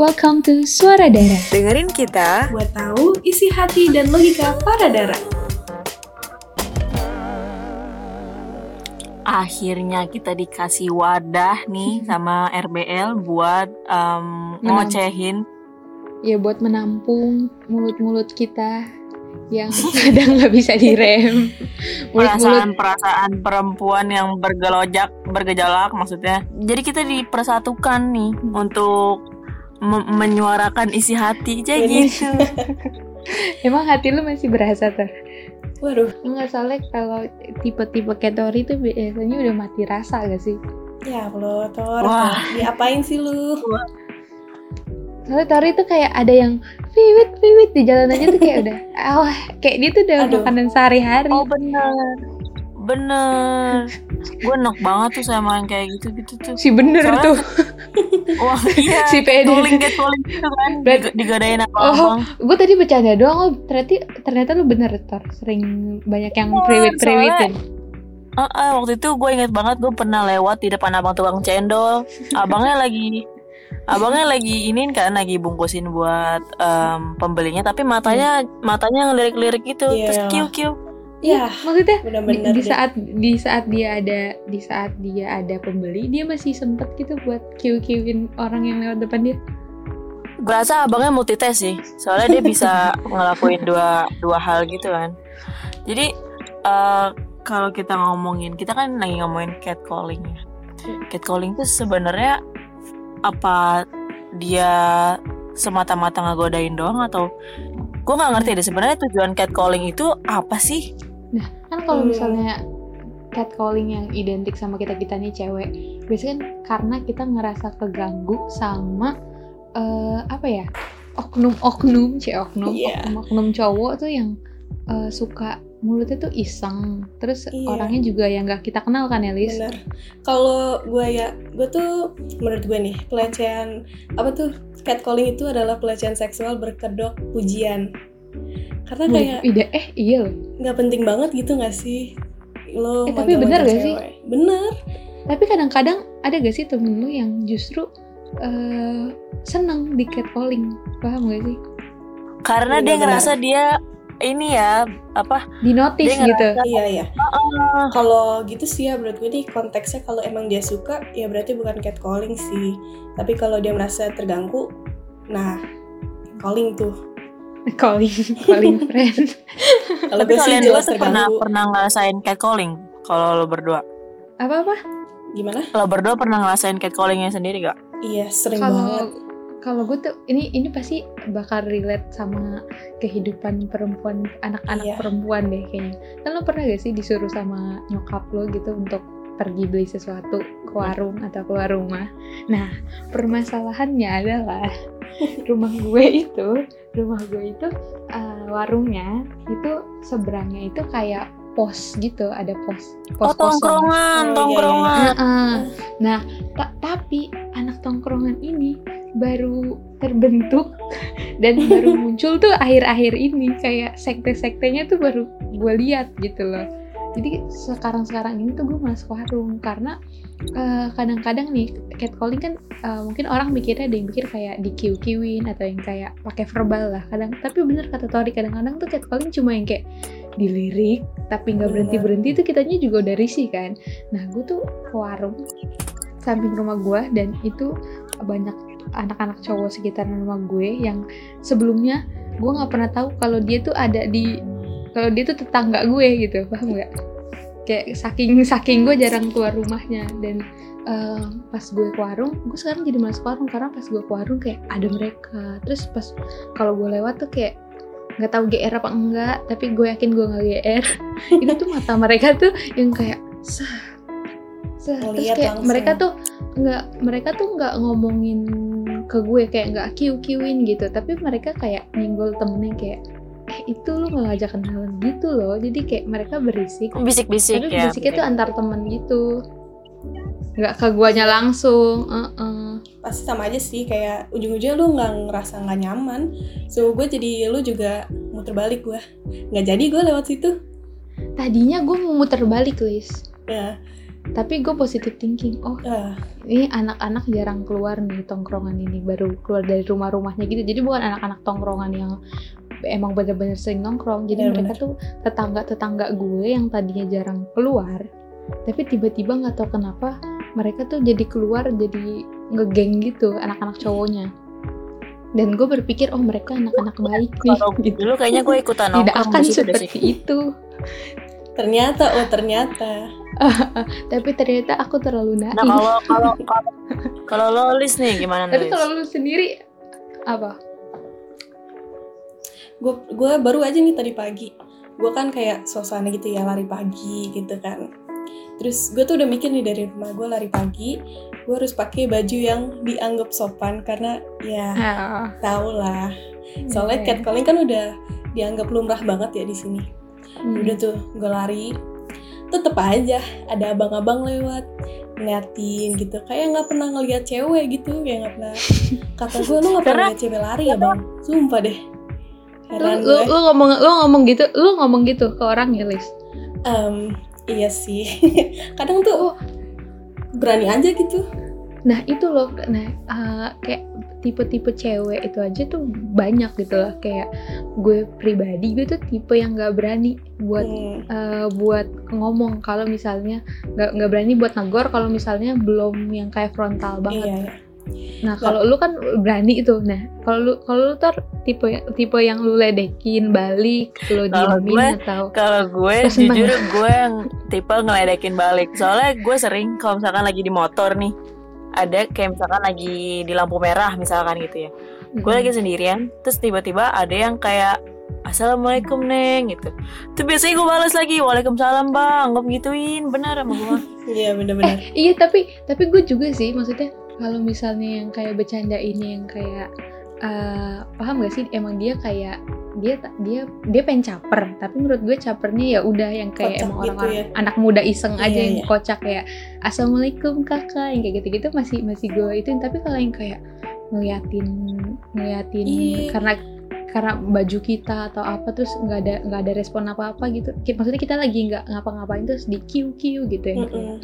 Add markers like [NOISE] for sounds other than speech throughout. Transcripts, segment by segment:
welcome to Suara Darah. Dengerin kita buat tahu isi hati dan logika para darah. Akhirnya kita dikasih wadah nih [LAUGHS] sama RBL buat um, ngocehin Ya buat menampung mulut-mulut kita yang [LAUGHS] kadang nggak bisa direm. [LAUGHS] Mulut-mulut perasaan-perasaan perempuan yang bergelojak, bergejolak maksudnya. Jadi kita dipersatukan nih untuk menyuarakan isi hati aja gitu. [LAUGHS] Emang hati lu masih berasa tuh? Waduh, Enggak soalnya kalau tipe-tipe kategori itu biasanya udah mati rasa gak sih? ya Allah, Tor. Wah. Diapain sih lu? Soalnya Tori tuh kayak ada yang viwit viwit di jalan aja tuh kayak udah, [LAUGHS] wah kayak dia tuh udah Aduh. makanan sehari-hari. Oh bener, bener. Gue enak banget tuh sama yang kayak gitu-gitu tuh. si bener Soalnya- tuh, Wah [LAUGHS] [LAUGHS] iya. si pede. Calling get calling gitu kan. Berarti- Dig- Digadain apa Oh, abang. gue tadi bercanda doang, oh ternyata ternyata lu bener Tor, sering banyak yang Bener, priwit-priwitin. Ah, ah, waktu itu gue inget banget gue pernah lewat di depan abang tukang cendol. Abangnya lagi abangnya lagi inin kan lagi bungkusin buat em, pembelinya tapi matanya matanya ngelirik-lirik gitu Iya. terus kiu kiu Ya, Maksudnya di, benar-benar di deh. saat di saat dia ada di saat dia ada pembeli dia masih sempet gitu buat kiu-kiuin orang yang lewat depan dia. gue rasa abangnya multitask sih soalnya dia bisa [LAUGHS] ngelakuin dua dua hal gitu kan jadi eh, kalau kita ngomongin kita kan lagi ngomongin catcalling ya catcalling itu sebenarnya apa dia semata-mata ngegodain doang atau gue nggak ngerti deh sebenarnya tujuan catcalling itu apa sih Kan kalau Hmm. misalnya catcalling yang identik sama kita kita nih cewek, biasanya kan karena kita ngerasa keganggu sama eh, apa ya oknum-oknum, cie oknum, Iya. oknum-oknum cowok tuh yang eh, suka mulutnya tuh iseng, terus Iya. orangnya juga yang gak kita kenal kan ya? Bener. Kalau gue ya, gue tuh menurut gue nih pelecehan apa tuh catcalling itu adalah pelecehan seksual berkedok pujian. Karena kayak Ide, eh iya loh. nggak penting banget gitu nggak sih lo Eh, tapi bener gak sih? Bener. Tapi kadang-kadang ada gak sih temen lu yang justru eh seneng di catcalling, paham gak sih? karena Iya, dia benar. ngerasa dia ini ya apa Di notice Dia gitu. Iya iya. ah, Kalau gitu sih ya menurut gue nih konteksnya kalau emang dia suka ya berarti bukan catcalling sih. Tapi kalau dia merasa terganggu, nah calling tuh. [LAUGHS] calling, calling [LAUGHS] friend. Kalau tapi gue sih jelas pernah pernah ngerasain catcalling kalau lo berdua Apa-apa? Gimana? lo berdua pernah ngerasain catcallingnya sendiri gak Iya sering banget. Kalau kalau gue tuh ini ini pasti bakal relate sama kehidupan perempuan anak-anak Iya. perempuan deh kayaknya. Kan lo pernah gak sih disuruh sama nyokap lo gitu untuk pergi beli sesuatu ke warung atau keluar rumah. Nah, permasalahannya adalah rumah gue itu, rumah gue itu eh, warungnya itu seberangnya itu kayak pos gitu, ada pos oh pos kosong. tongkrongan Oh, iya, tongkrongan Heeh. Nah, ta- tapi anak tongkrongan ini baru terbentuk [LAUGHS] dan baru muncul tuh akhir-akhir ini kayak sekte-sektenya tuh baru gue lihat gitu loh. Jadi sekarang-sekarang ini tuh gue masuk warung karena eh, kadang-kadang nih catcalling kan eh, mungkin orang mikirnya ada yang mikir kayak dikiu-kiuin atau yang kayak pakai verbal lah kadang tapi bener kata Tori kadang-kadang tuh catcalling cuma yang kayak dilirik tapi nggak Bener. berhenti berhenti tuh kitanya juga udah risih kan nah gue tuh ke warung samping rumah gue dan itu banyak anak-anak cowok sekitaran rumah gue yang sebelumnya gue nggak pernah tahu kalau dia tuh ada di kalau dia tuh tetangga gue gitu paham nggak? Kayak saking saking gue jarang keluar rumahnya. Dan eh, pas gue ke warung gue sekarang jadi malas ke warung. Karena pas gue ke warung kayak ada mereka. Terus pas kalau gue lewat tuh kayak nggak tahu GR apa enggak. Tapi gue yakin gue nggak GR [LAUGHS] itu tuh mata mereka tuh yang kayak sah sah. Terus kayak langsung. mereka tuh nggak mereka tuh nggak ngomongin ke gue. Kayak nggak kiu kiuin gitu. Tapi mereka kayak nyenggol temennya kayak eh itu lu nggak ngajak kenalan gitu loh jadi kayak mereka berisik bisik-bisik tapi ya berisiknya tuh antar temen gitu nggak ke guanya langsung Heeh. Pasti sama aja sih kayak ujung-ujungnya lu nggak ngerasa nggak nyaman. So gue jadi lu juga muter balik gue. Nggak jadi gue lewat situ. tadinya gue mau muter balik Lis Ya tapi gue positive thinking oh Ah, ini anak-anak jarang keluar nih tongkrongan ini baru keluar dari rumah-rumahnya gitu jadi bukan anak-anak tongkrongan yang emang bener-bener sering nongkrong. Jadi Bener-bener. mereka tuh tetangga-tetangga gue yang tadinya jarang keluar tapi tiba-tiba nggak tahu kenapa mereka tuh jadi keluar jadi ngegeng gitu anak-anak cowoknya. Dan gue berpikir oh mereka anak-anak baik nih. Kalau gitu dulu [LAUGHS] kayaknya gue ikutan tidak akan deh seperti sih. itu. Ternyata oh ternyata. [LAUGHS] Tapi ternyata aku terlalu naif. Nah kalau kalau [LAUGHS] kalau kalau lo Lis nih gimana tapi kalau lu sendiri apa gue gue baru aja nih tadi pagi. Gue kan kayak suasana gitu ya lari pagi gitu kan. Terus gue tuh udah mikir nih dari rumah gue lari pagi gue harus pakai baju yang dianggap sopan karena ya Ah, tau lah. Soalnya iya. catcalling kan udah dianggap lumrah banget ya di sini. Hmm. udah tuh gue lari tetep aja ada abang-abang lewat ngeliatin gitu. Kayak nggak pernah ngeliat cewek gitu kayak nggak pernah. [LAUGHS] Kata gue lu nggak pernah ngeliat cewek lari ya bang? Sumpah deh heran lu, gue. lu ngomong lu ngomong gitu lu ngomong gitu ke orang ya Lis Em, iya sih. [LAUGHS] Kadang tuh berani aja gitu. Nah itu loh nah eh, kayak tipe-tipe cewek itu aja tuh banyak gitu loh kayak gue pribadi gue tuh tipe yang nggak berani buat Hmm, eh, buat ngomong. Kalau misalnya nggak nggak berani buat negor kalau misalnya belum yang kayak frontal banget. Iya iya. Nah kalau lu kan berani itu nah kalau lu kalau lu tuh tipe tipe yang lu ledekin balik lu Kalau diemin atau Kalau gue jujur gue yang tipe ngeledekin balik. Soalnya gue sering kalau misalkan lagi di motor nih, ada kayak misalkan lagi di lampu merah misalkan gitu ya. Gue lagi sendirian, terus tiba-tiba ada yang kayak Assalamualaikum neng gitu. Tuh biasanya gue balas lagi Waalaikumsalam bang, gue gituin benar sama gue. [LAUGHS] iya bener-bener Iya tapi tapi gue juga sih maksudnya kalau misalnya yang kayak bercanda ini yang kayak eh, paham gak sih emang dia kayak dia dia dia pengen caper tapi menurut gue capernya ya udah yang kayak Kocak emang gitu orang-orang ya. anak muda iseng aja Iya, yang iya. kocak kayak assalamualaikum kakak yang kayak gitu-gitu masih masih gue ituin tapi kalau yang kayak ngeliatin ngeliatin Iya. karena karena baju kita atau apa terus nggak ada nggak ada respon apa apa gitu maksudnya kita lagi nggak ngapa-ngapain terus di kiu kiu gitu yang kayak, Mm-mm.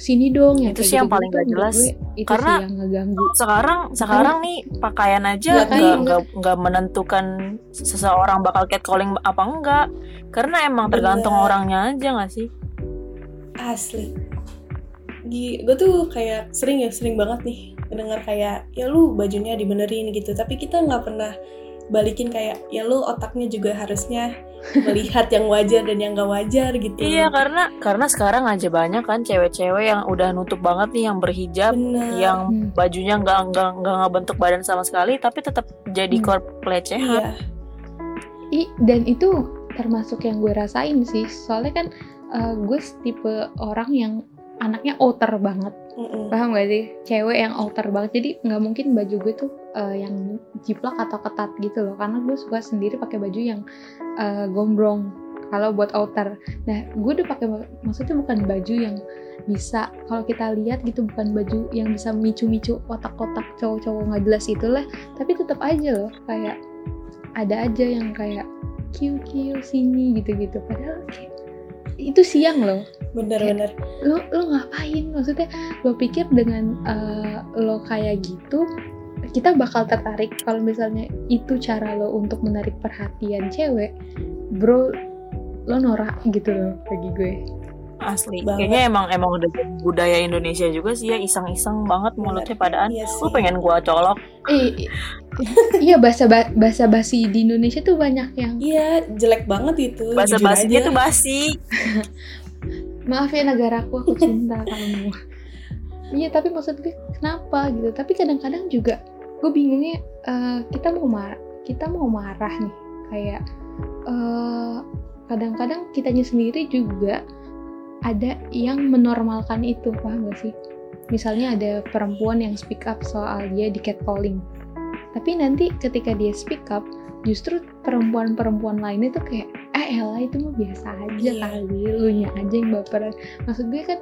Sini dong yang Itu sih yang gitu-gitu paling gak jelas. gue itu Karena- sih yang ngeganggu Sekarang sekarang nih pakaian aja Iya, nggak iya. nggak nggak menentukan seseorang bakal catcalling apa enggak. Karena emang tergantung Bener. orangnya aja nggak sih? asli gue tuh kayak sering ya sering banget nih dengar kayak ya lu bajunya dibenerin gitu tapi kita nggak pernah balikin kayak ya lu otaknya juga harusnya melihat yang wajar dan yang gak wajar gitu Iya karena karena sekarang aja banyak kan cewek-cewek yang udah nutup banget nih yang berhijab, bener yang Hmm. bajunya nggak nggak nggak ngebentuk badan sama sekali, tapi tetap jadi Hmm. korp pelecehan. iya I, dan itu termasuk yang gue rasain sih soalnya kan eh, gue tipe orang yang anaknya outer banget Mm-mm. paham gak sih? Cewek yang outer banget. Jadi nggak mungkin baju gue tuh eh, yang jiplak atau ketat gitu loh. Karena gue suka sendiri pakai baju yang eh, gombrong. Kalau buat outer nah gue udah pakai maksudnya bukan baju yang bisa kalau kita lihat gitu bukan baju yang bisa micu-micu kotak-kotak cowok-cowok nggak jelas itulah. Tapi tetap aja loh kayak ada aja yang kayak kiu kiu sini gitu-gitu. Padahal itu siang loh bener-bener lo lo ngapain maksudnya lo pikir dengan eh, lo kayak gitu kita bakal tertarik kalau misalnya itu cara lo untuk menarik perhatian cewek bro lo norak gitu loh bagi gue Asli. Banget. Kayaknya emang emang udah budaya Indonesia juga sih ya iseng-iseng banget mulutnya padaan. iya Lu pengen gua colok. eh iya bahasa bahasa basi di Indonesia tuh banyak yang iya jelek banget itu Bahasa basinya tuh basi. [LAUGHS] maaf ya negaraku aku cinta kamu. Iya tapi maksud gue kenapa gitu? Tapi kadang-kadang juga gue bingungnya eh, kita mau marah kita mau marah nih. Kayak eh, kadang-kadang kitanya sendiri juga ada yang menormalkan itu paham gak sih? Misalnya ada perempuan yang speak up soal dia di catcalling. Tapi nanti ketika dia speak up justru perempuan-perempuan lainnya tuh kayak eh Ella itu mah biasa aja Iya. kali lu nya aja yang baperan maksud gue kan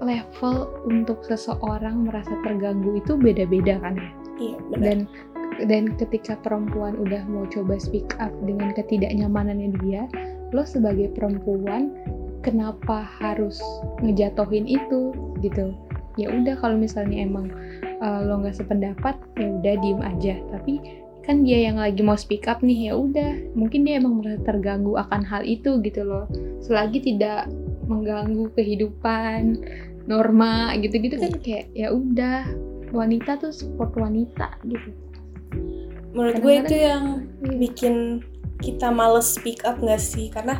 level untuk seseorang merasa terganggu itu beda-beda kan ya? Iya bener dan dan ketika perempuan udah mau coba speak up dengan ketidaknyamanannya dia lo sebagai perempuan kenapa harus ngejatohin itu gitu? Ya udah kalau misalnya emang uh, lo nggak sependapat ya udah diem aja. Tapi kan dia yang lagi mau speak up nih ya udah. Mungkin dia emang merasa terganggu akan hal itu gitu loh. Selagi tidak mengganggu kehidupan norma gitu-gitu kan kayak ya udah wanita tuh support wanita gitu. Menurut gue itu yang iya. bikin kita males speak up gak sih? Karena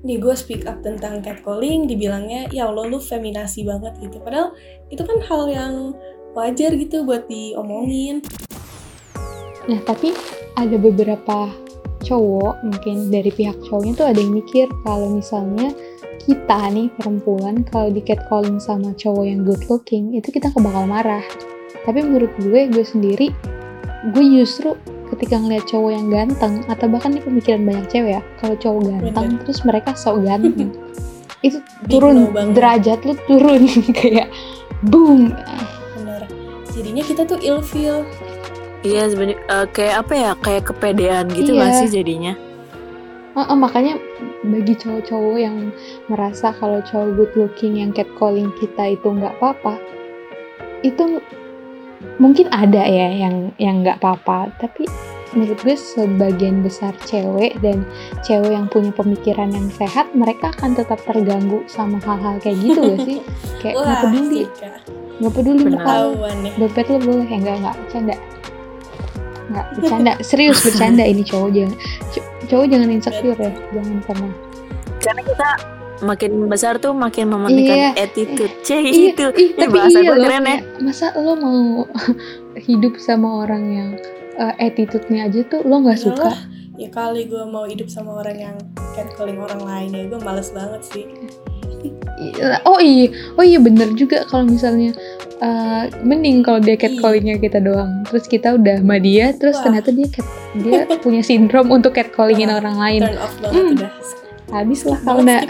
nih gue speak up tentang catcalling dibilangnya ya Allah lu feminasi banget gitu. Padahal itu kan hal yang wajar gitu buat diomongin Nah, tapi ada beberapa cowok mungkin dari pihak cowoknya tuh ada yang mikir kalau misalnya kita nih perempuan kalau di catcalling sama cowok yang good looking itu kita bakal marah. Tapi menurut gue, gue sendiri, gue justru ketika ngeliat cowok yang ganteng atau bahkan di pemikiran banyak cewek ya, kalau cowok ganteng Bener. terus mereka sok ganteng, [LAUGHS] itu turun derajat lu turun [LAUGHS] kayak boom. Bener. Jadinya kita tuh ilfeel Iya sebenarnya uh, kayak apa ya kayak kepedean gitu iya. sih jadinya? Uh, uh, makanya bagi cowok-cowok yang merasa kalau cowok good looking yang catcalling kita itu nggak apa-apa, itu mungkin ada ya yang yang nggak apa-apa, tapi menurut gue sebagian besar cewek dan cewek yang punya pemikiran yang sehat mereka akan tetap terganggu sama hal-hal kayak gitu gak sih? [LAUGHS] Kayak nggak peduli. nggak peduli muka. Dompet lo boleh ya nggak nggak canda nggak bercanda. Serius bercanda ini cowok jangan. Cowok jangan insecure ya. Jangan pernah. Karena kita makin besar tuh makin mementingkan iya, attitude. C iya, itu. iya, tapi bahasa iya loh, keren ya. masa lo mau [LAUGHS] hidup sama orang yang uh, attitude-nya aja tuh lo nggak suka? ya kali gue mau hidup sama orang yang catcalling orang lain ya gue males banget sih oh iya. Oh iya bener juga kalau misalnya uh, mending kalau dia catcallingnya kita doang. Terus kita udah sama dia terus Wah. ternyata dia cat, dia punya sindrom untuk catcallingin uh, orang lain. turn off banget hmm. udah. Habis lah kalau [LAUGHS] udah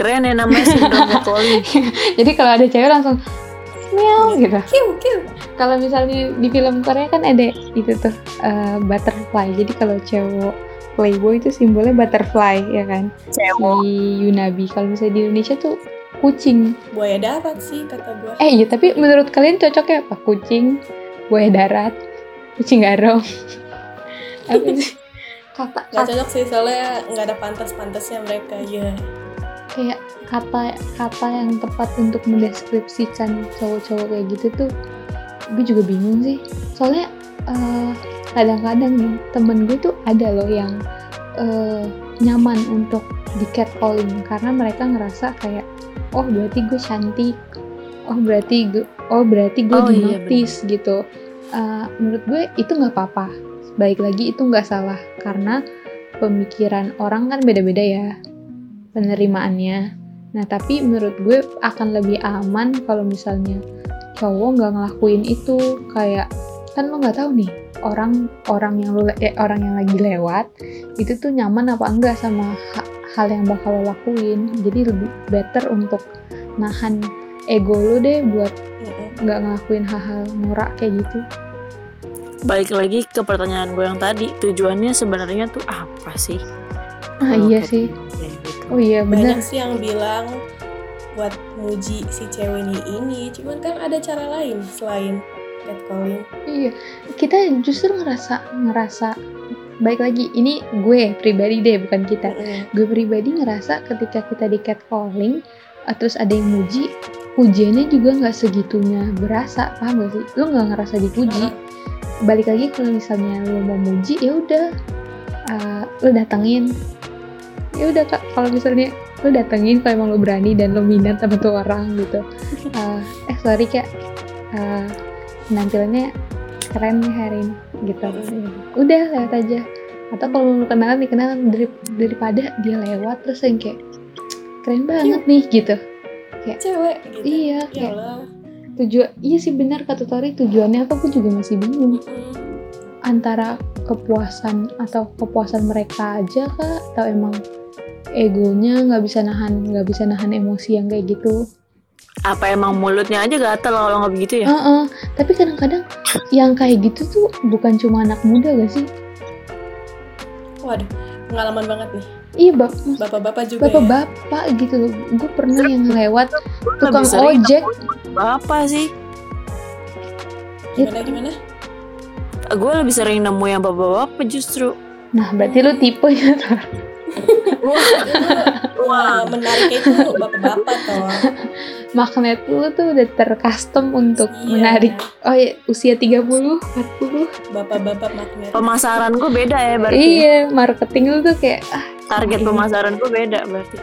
keren ya namanya sindrom catcalling. [LAUGHS] Jadi kalau ada cewek langsung meow iya. gitu. kalau misalnya di film Korea kan ada itu tuh uh, butterfly. Jadi kalau cewek Playboy itu simbolnya butterfly ya kan? Cewek. si Yunabi. Kalau misalnya di Indonesia tuh kucing. Buaya darat sih kata gue eh iya tapi menurut kalian cocoknya apa? Kucing buaya darat kucing garong? [LAUGHS] Apa sih? Kata, nggak cocok sih soalnya nggak ada pantas-pantasnya mereka ya kayak kata kata yang tepat untuk mendeskripsikan cowok-cowok kayak gitu tuh gue juga bingung sih. Soalnya uh, kadang-kadang nih temen gue tuh ada loh yang uh, nyaman untuk di catcalling karena mereka ngerasa kayak oh berarti gue cantik. Oh berarti gue oh berarti gue oh, iya, gitu. Uh, menurut gue itu nggak apa-apa. Baik lagi itu nggak salah karena pemikiran orang kan beda-beda ya penerimaannya. Nah tapi menurut gue akan lebih aman kalau misalnya cowok nggak ngelakuin itu. Kayak kan lo nggak tahu nih orang orang yang lo eh, orang yang lagi lewat itu tuh nyaman apa enggak sama hal yang bakal lo lakuin. Jadi lebih better untuk nahan ego lo deh buat nggak ngelakuin hal-hal norak kayak gitu. Balik lagi ke pertanyaan gue yang tadi tujuannya sebenarnya tuh apa sih? Ah iya sih. gitu. oh iya benar banyak sih yang bilang buat muji si cewek ini ini cuman kan ada cara lain selain catcalling iya kita justru ngerasa ngerasa baik lagi ini gue pribadi deh bukan kita. Mm. gue pribadi ngerasa ketika kita di catcalling uh, terus ada yang muji pujiannya juga nggak segitunya berasa paham gak sih? Lo nggak ngerasa dipuji. Uh. balik lagi kalau misalnya lo mau muji ya udah uh, lo datengin. Ya udah kak kalau misalnya lo datengin kalau emang lo berani dan lo minat sama tuh orang gitu. Uh, [LAUGHS] eh sorry kak. Uh, penampilannya keren nih hari ini gitu. Udah lewat aja. Atau kalau lu kenalan dikenalan dari, daripada dia lewat terus yang kayak keren banget nih gitu. Kayak cewek gitu. iya ya kayak tujuan iya sih benar kata Tori tujuannya apa aku juga masih bingung. Antara kepuasan atau kepuasan mereka aja kah? Atau emang egonya nggak bisa nahan nggak bisa nahan emosi yang kayak gitu apa emang mulutnya aja gatel kalau nggak begitu ya? Uh -uh. Tapi kadang-kadang yang kayak gitu tuh bukan cuma anak muda gak sih? Waduh, pengalaman banget nih. iya bap bapak-bapak juga ya. bapak-bapak gitu loh gue pernah yang lewat tukang lebih sering ojek Bapak sih ya. gimana gimana Gue lebih sering nemu yang bapak-bapak justru nah berarti lu tipenya tuh wah menariknya itu bapak-bapak toh. Magnet lu tuh udah tercustom untuk Iya. menarik. Oh ya usia 30 40 bapak-bapak magnet. Pemasaran gue beda ya berarti? Iya marketing lu tuh kayak ah, Target Iya. pemasaran gue beda berarti.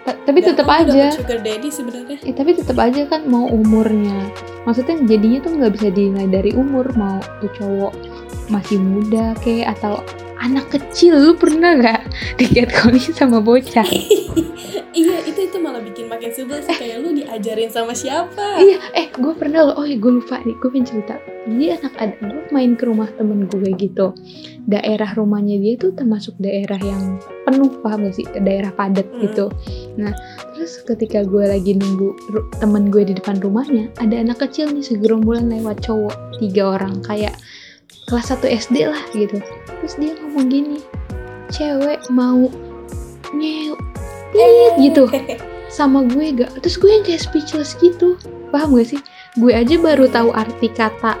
Ta- tapi tetap aja. sugar daddy sebenarnya. Eh, tapi tetap aja kan mau umurnya. Maksudnya jadinya tuh nggak bisa dinilai dari umur mau tuh cowok masih muda kayak atau anak kecil lu pernah nggak catcalling sama bocah? [LAUGHS] Iya itu itu malah bikin makin sebel sih kayak lu diajarin sama siapa? Iya eh gue pernah loh oh iya gue lupa nih gue cerita. Jadi anak ada gue main ke rumah temen gue gitu. Daerah rumahnya dia tuh termasuk daerah yang penuh paham gak sih? Daerah padat Hmm. gitu. Nah terus ketika gue lagi nunggu temen gue di depan rumahnya ada anak kecil nih segerombolan lewat cowok tiga orang. Kayak kelas 1 SD lah gitu. Terus dia ngomong gini cewek mau nyew tit gitu. [LAUGHS] Sama gue gak. Terus gue yang kayak speechless gitu. Paham gak sih? Gue aja baru tahu arti kata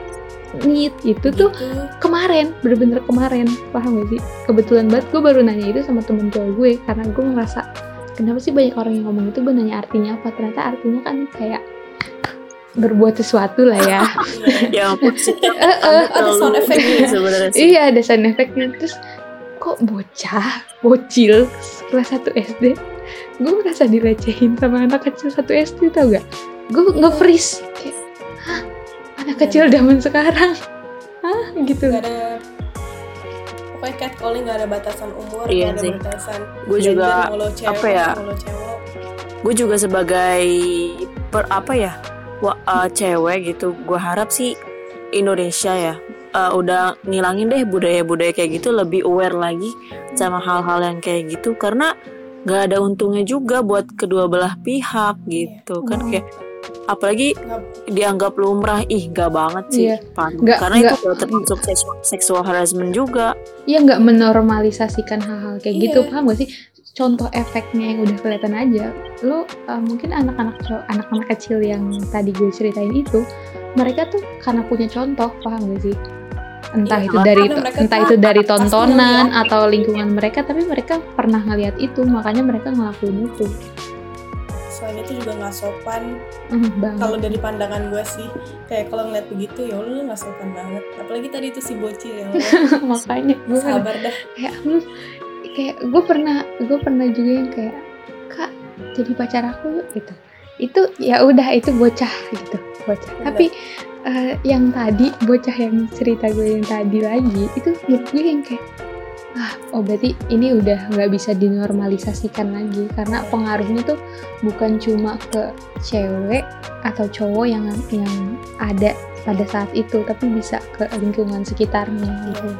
nit itu tuh Gitu. kemarin bener-bener kemarin. Paham gak sih? Kebetulan banget gue baru nanya itu sama temen cowok gue karena gue ngerasa kenapa sih banyak orang yang ngomong itu? Gue nanya artinya apa? Ternyata artinya kan kayak berbuat sesuatu lah ya. Iya. [LAUGHS] Ya ampun sih. [LAUGHS] Eh, eh, ada sound effect-nya. sebenarnya iya ada sound effect-nya. Terus kok bocah bocil kelas 1 SD gue merasa dilecehin sama anak kecil 1 SD tau gak gue nge-freeze kayak hah? Anak kecil zaman sekarang? Hah? Gitu. Gak ada pokoknya catcalling gak ada batasan umur Iya gak ada sih. batasan Gue juga cewek, apa ya? gue juga sebagai per apa ya uh, cewek gitu. Gue harap sih Indonesia ya uh, udah ngilangin deh budaya-budaya kayak gitu lebih aware lagi sama hal-hal yang kayak gitu. Karena nggak ada untungnya juga buat kedua belah pihak gitu. Kan Hmm. kayak apalagi dianggap lumrah ih nggak banget sih. Iya. Pan. Nggak- karena nggak- itu termasuk seksual, seksual harassment juga. Ya nggak menormalisasikan hal-hal kayak Iya. gitu paham gak sih contoh efeknya yang udah kelihatan aja lo uh, mungkin anak-anak anak-anak kecil yang tadi gue ceritain itu mereka tuh karena punya contoh paham gak sih? Entah Iya, itu dari entah itu dari tontonan atau lingkungan mereka tapi mereka pernah ngeliat itu makanya mereka ngelakuin itu. Selain itu juga nggak sopan. Eh, banget. Kalau dari pandangan gue sih kayak kalau ngeliat begitu ya lu nggak sopan banget. Apalagi tadi itu si bocil yang [LAUGHS] makanya gue sabar dah. hmm, kayak gue pernah gue pernah juga yang kayak kak jadi pacar aku yuk gitu. Itu ya udah itu bocah gitu bocah. Bener. tapi eh, yang tadi bocah yang cerita gue yang tadi lagi itu menurut gue yang kayak ah oh berarti ini udah nggak bisa dinormalisasikan lagi. Karena pengaruhnya tuh bukan cuma ke cewek atau cowok yang yang ada pada saat itu tapi bisa ke lingkungan sekitarnya gitu.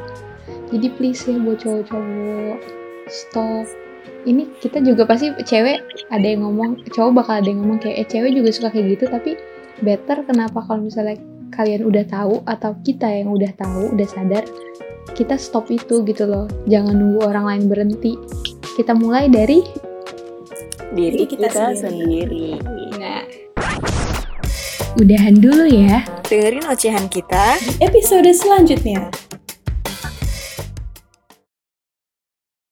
Jadi please ya buat cowok-cowok stop. Ini kita juga pasti cewek ada yang ngomong cowok bakal ada yang ngomong kayak eh cewek juga suka kayak gitu tapi better kenapa kalau misalnya kalian udah tahu atau kita yang udah tahu udah sadar kita stop itu gitu loh. Jangan nunggu orang lain berhenti. Kita mulai dari diri kita kita, sendiri. sendiri. nah udahan dulu ya. Dengerin ocehan kita. Di episode selanjutnya